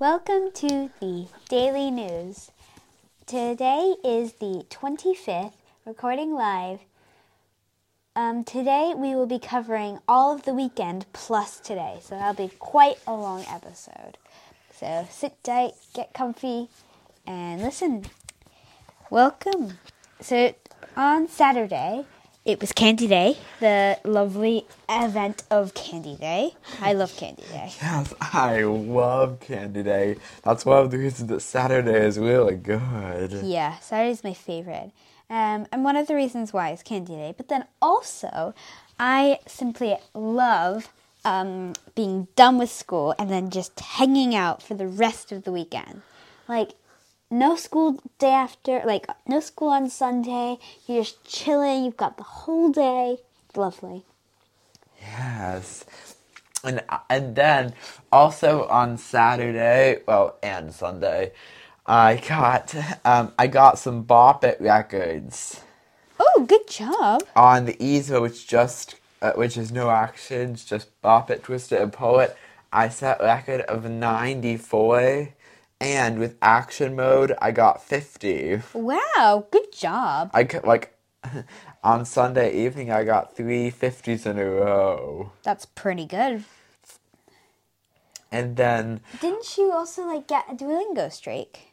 Welcome to the Daily News. Today is the 25th, recording live. Um, today we will be covering all of the weekend plus today, so that'll be quite a long episode. So sit tight, get comfy, and listen. Welcome. So on Saturday, it was Candy Day, the lovely event of Candy Day. I love Candy Day. Yes, I love Candy Day. That's one of the reasons that Saturday is really good. Yeah, Saturday's my favorite. Um, and one of the reasons why is Candy Day. But then also, I simply love um, being done with school and then just hanging out for the rest of the weekend. Like, no school day after, like, no school on Sunday. You're just chilling. You've got the whole day. Lovely. Yes. And and then also on Saturday, well, and Sunday, I got um I got some Bop It records Oh, good job. on the easel, which just uh, which is no actions, just Bop It, Twist It, and Pull It. I set record of ninety four, and with action mode, I got fifty. Wow, good job. I could, like on Sunday evening, I got three fifties in a row, That's pretty good. and then Didn't you also, like, get a Duolingo streak?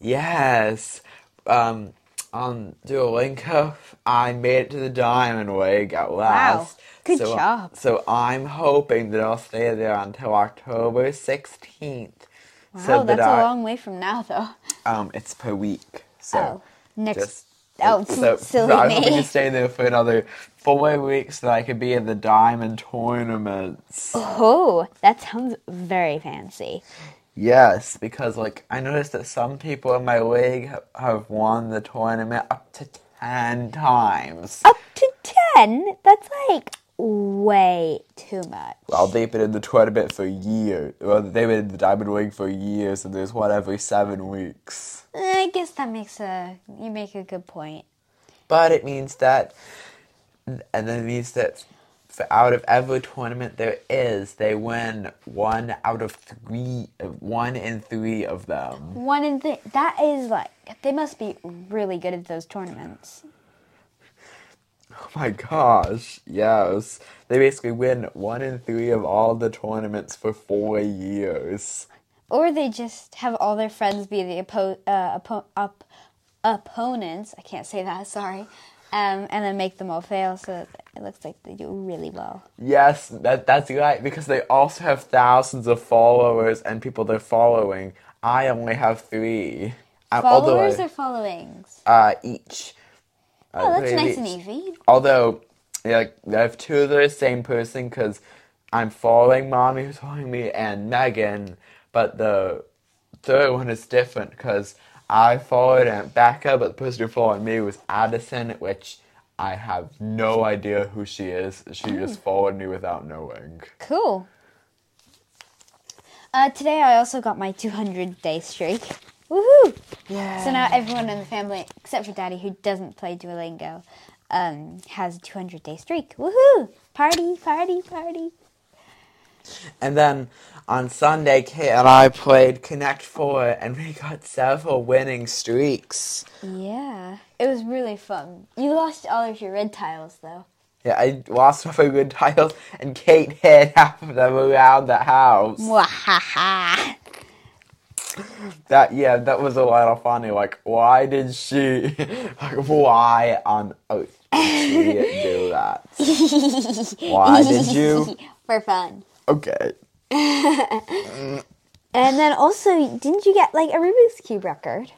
yes, um, on Duolingo, I made it to the Diamond League at last. Wow. Good so, job. So I'm hoping that I'll stay there until October sixteenth. Wow, that that's I, a long way from now, though. um, it's per week. So Oh, next. just oh, so, silly so I'm hoping to stay there for another four weeks so that I could be in the diamond tournaments. Oh, that sounds very fancy. Yes, because like I noticed that some people in my league have won the tournament up to ten times. Up to 10? That's like way too much. Well, they've been in the tournament for years. Well, they've been in the diamond league for years, and there's one every seven weeks. Eh, I guess that makes a. You make a good point. But it means that, and then it means that for out of every tournament there is, they win one out of three, one in three of them. One in th- that is like they must be really good at those tournaments. Oh my gosh, yes. They basically win one in three of all the tournaments for four years. Or they just have all their friends be the oppo- uh, oppo- op- opponents. I can't say that. Sorry. Um, and then make them all fail, so that it looks like they do really well. Yes, that that's right, because they also have thousands of followers and people they're following. I only have three. Um, Followers I- or followings? uh, each. Oh, that's nice and easy. Although, yeah, I have two of the same person because I'm following mommy who's following me and Megan, but the third one is different because I followed Aunt Becca, but the person who followed me was Addison, which I have no idea who she is. She just followed me without knowing. Cool. Uh, today I also got my 200 day streak. Woohoo! Yeah. So now everyone in the family, except for Daddy, who doesn't play Duolingo, um, has a 200 day streak. Woohoo! Party, party, party. And then on Sunday, Kate and I played Connect Four, and we got several winning streaks. Yeah, it was really fun. You lost all of your red tiles though. Yeah, I lost all my red tiles, and Kate hid half of them around the house. Mwahaha! That yeah, that was a lot of funny. Like, why did she? Like, why on earth did she do that? Why did you? For fun. Okay. And then also, didn't you get like a Rubik's Cube record?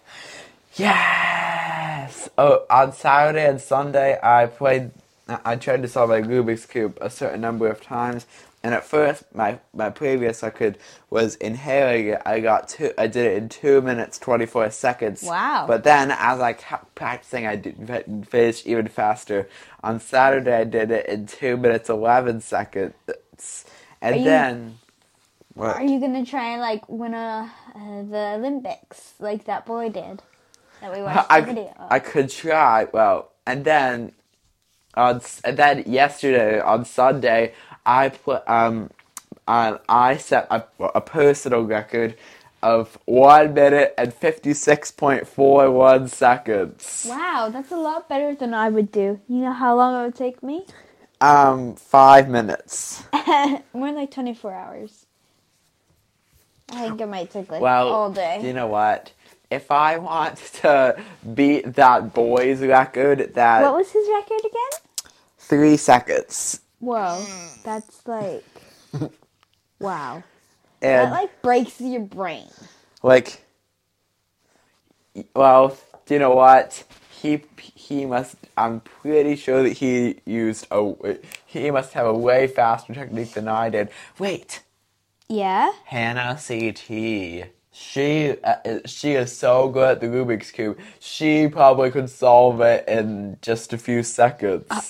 Yes. Oh, on Saturday and Sunday, I played. I tried to solve a Rubik's cube a certain number of times, and at first, my my previous record was in Harry. I got two. I did it in two minutes twenty four seconds. Wow. But then, as I kept practicing, I did finish even faster. On Saturday, I did it in two minutes eleven seconds, and you- then. What? Are you gonna try and like win a, uh, the Olympics like that boy did that we watched I, the video? of? I could try. Well, and then on and then yesterday on Sunday, I put um, I set a, a personal record of 1 minute and 56.41 seconds. Wow, that's a lot better than I would do. You know how long it would take me? Um, 5 minutes. More like 24 hours. I think it might take like Well, all day. you know what? If I want to beat that boy's record, that what was his record again? 3 seconds. Whoa, mm. that's like wow. That like breaks your brain. like well you know what he he must i'm pretty sure that he used a he must have a way faster technique than i did wait Yeah. hannah ct she uh, uh, she is so good at the rubik's cube she probably could solve it in just a few seconds uh,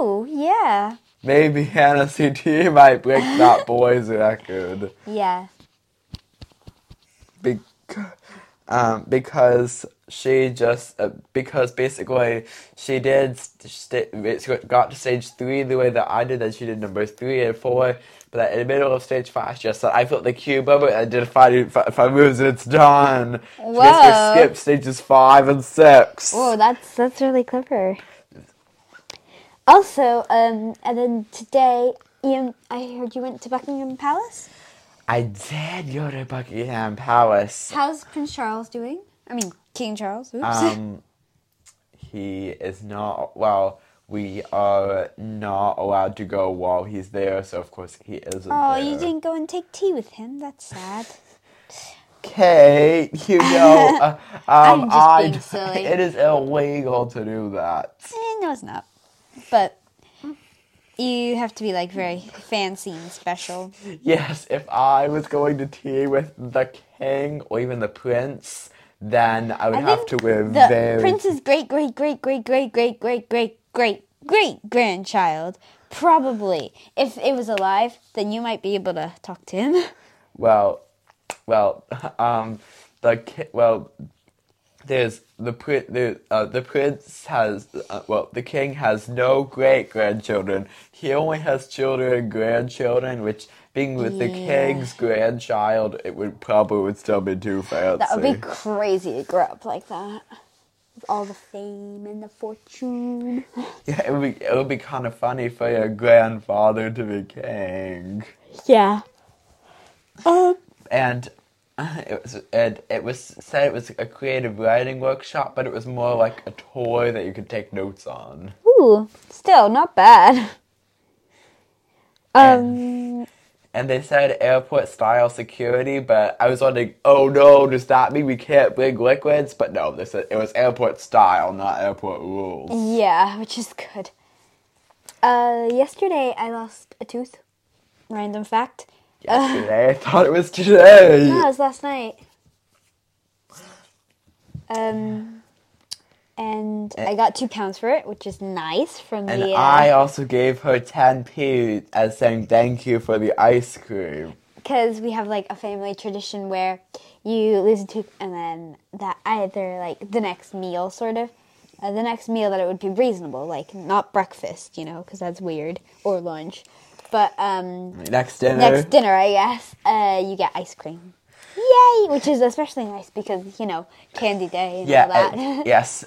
Oh yeah. Maybe hannah ct might break that boy's record Yeah. Bec- um, because she just uh, because basically she did st- got to stage three the way that I did that she did number three and four but in the middle of stage five she just said I felt the cube over I did five moves and it's done she Whoa. basically skipped stages five and six Whoa, that's that's really clever. Also, um, and then today, Ian, I heard you went to Buckingham Palace. I did go to Buckingham Palace How's Prince Charles doing? I mean, King Charles. Oops. Um, he is not. Well, we are not allowed to go while he's there, so of course he isn't. oh, there. you didn't go and take tea with him. That's sad. Kate, you know, uh, um, I'm just I, being silly. it is illegal to do that. Eh, no, it's not. But you have to be like very fancy and special. Yes, if I was going to tea with the king or even the prince, then I would I have to wear the very. prince's great, great, great, great, great, great, great, great, great, great grandchild. Probably, if it was alive, then you might be able to talk to him. Well, well, um, the ki- well, there's the prin the uh, the prince has uh, well the king has no great grandchildren. He only has children and grandchildren, which being with the Yeah. king's grandchild, it would probably would still be too fancy. That would be crazy to grow up like that. With all the fame and the fortune. yeah, it would be it would be kind of funny for your grandfather to be king. Yeah. Um. and it was and it was said it was a creative writing workshop, but it was more like a toy that you could take notes on. Ooh, still not bad. Um. And they said airport style security, but I was wondering, oh no, does that mean we can't bring liquids? But no, they said it was airport style, not airport rules. Yeah, which is good. Uh, yesterday I lost a tooth. Random fact. Yesterday, I thought it was today. No, it was last night. Um, and I got two pounds for it, which is nice from And the. Uh, I also gave her 10p as saying thank you for the ice cream. because we have like a family tradition where you lose a tooth and then that either like the next meal sort of uh, the next meal that it would be reasonable like not breakfast you know because that's weird or lunch but um Next dinner. next dinner i guess uh you get ice cream yay which is especially nice because you know candy day and Yeah, all that yes.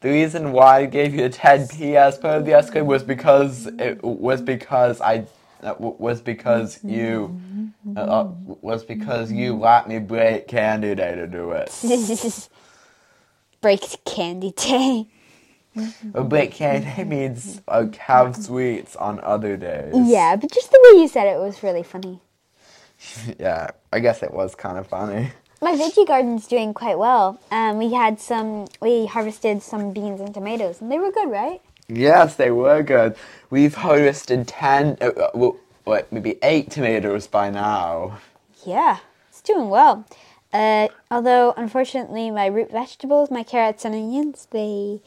The reason why I gave you a 10p as part of the ice cream was because it was because I uh, was because you uh, uh, was because you let me break Candy Day to do it. break candy day Uh, break Candy means uh, have sweets on other days. yeah but just the way you said it was really funny yeah. I guess it was kind of funny. My veggie garden's doing quite well. Um, we had some, we harvested some beans and tomatoes, and they were good, right? Yes, they were good. We've harvested ten, uh, uh, well, what, maybe eight tomatoes by now. Yeah, it's doing well. Uh, although, unfortunately, my root vegetables, my carrots and onions, they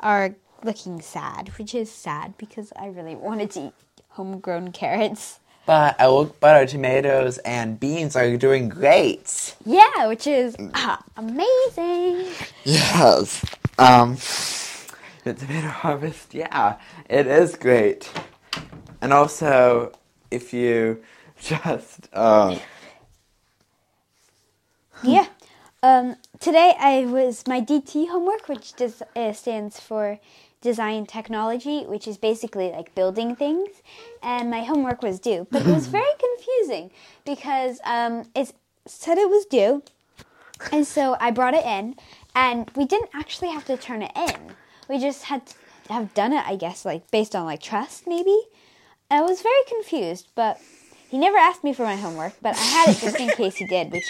are looking sad, which is sad because I really wanted to eat homegrown carrots. But I look, but our tomatoes and beans are doing great. Yeah, which is ah, amazing. Yes. Um, the tomato harvest, yeah, it is great. And also, if you just, um, yeah. Um, today I was my DT homework, which does, uh, stands for design technology, which is basically like building things. And my homework was due, but it was very confusing because um, it said it was due, and so I brought it in, and we didn't actually have to turn it in. We just had to have done it, I guess, like based on like trust, maybe. I was very confused, but he never asked me for my homework, but I had it just in case he did, which,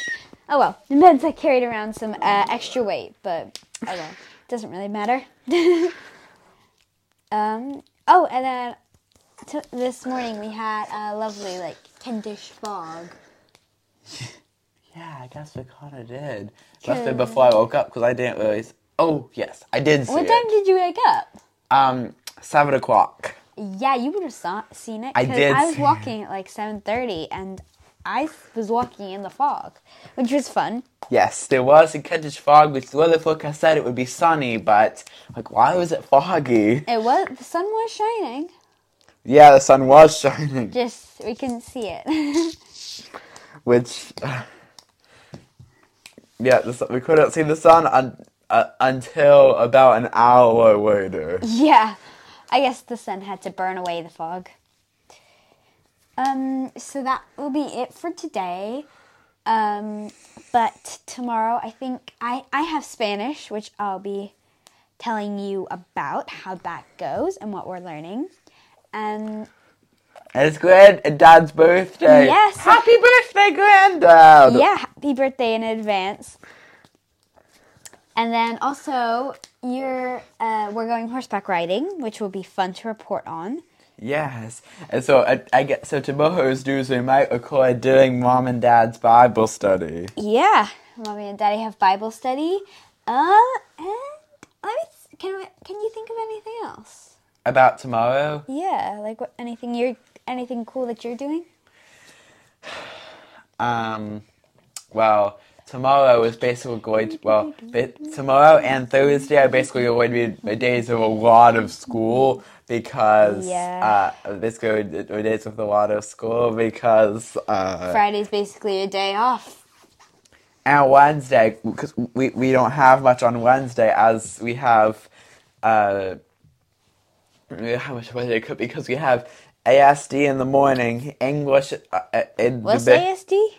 oh well. It meant I carried around some uh, extra weight, but oh well, doesn't really matter. um, oh, and then t- this morning we had a lovely, like, Kentish fog. Yeah, I guess we kind of did. Must have been before I woke up because I didn't realize. Oh, yes, I did see it. What it. time did you wake up? Um, seven o'clock. Yeah, you would have saw- seen it. I 'cause did I was see walking at like seven thirty, and I was walking in the fog, which was fun. Yes, there was a Kentish fog, which the weather forecast said it would be sunny, but like, why was it foggy? It was the sun was shining. Yeah, the sun was shining, Just we couldn't see it. which yeah, the, we couldn't see the sun un, uh, until about an hour later. yeah, I guess the sun had to burn away the fog. Um, so that will be it for today. Um, but tomorrow I think I I have Spanish, which I'll be telling you about how that goes and what we're learning. And And it's Grand and Dad's birthday. Yes. Happy birthday, Granddad! yeah, happy birthday in advance. And then also, you're uh, we're going horseback riding, which will be fun to report on. Yes. And so I, I get so tomorrow's news we might record doing mom and dad's Bible study. Yeah, mommy and daddy have Bible study. Uh, and let me can we, can you think of anything else? About tomorrow? Yeah, like what anything you're anything cool that you're doing? Um well tomorrow is basically going to well tomorrow and Thursday are basically going to be my days of a lot of school because Yeah. uh basically my days with a lot of school because uh Friday's basically a day off. and Wednesday because we, we don't have much on Wednesday as we have uh how much Wednesday could because we have ASD in the morning, English uh, uh, in What's the ASD?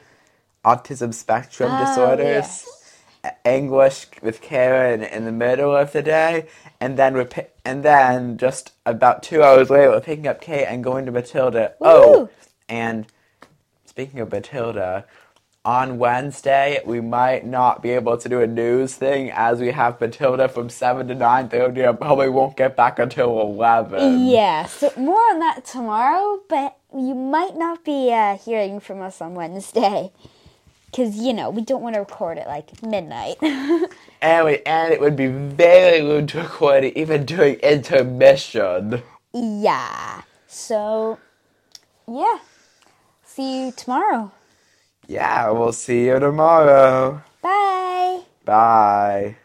Autism spectrum Oh, disorders, yes. English with Karen in the middle of the day, and then we're pi- and then just about two hours later we're picking up Kate and going to Matilda. Oh, and speaking of Matilda, on Wednesday we might not be able to do a news thing as we have Matilda from seven to nine thirty. I probably won't get back until eleven. Yeah, so more on that tomorrow, but you might not be uh, hearing from us on Wednesday. Because, you know, we don't want to record at like midnight. Anyway, and it would be very rude to record it even during intermission. yeah. So, yeah. See you tomorrow. Yeah, we'll see you tomorrow. Bye. Bye.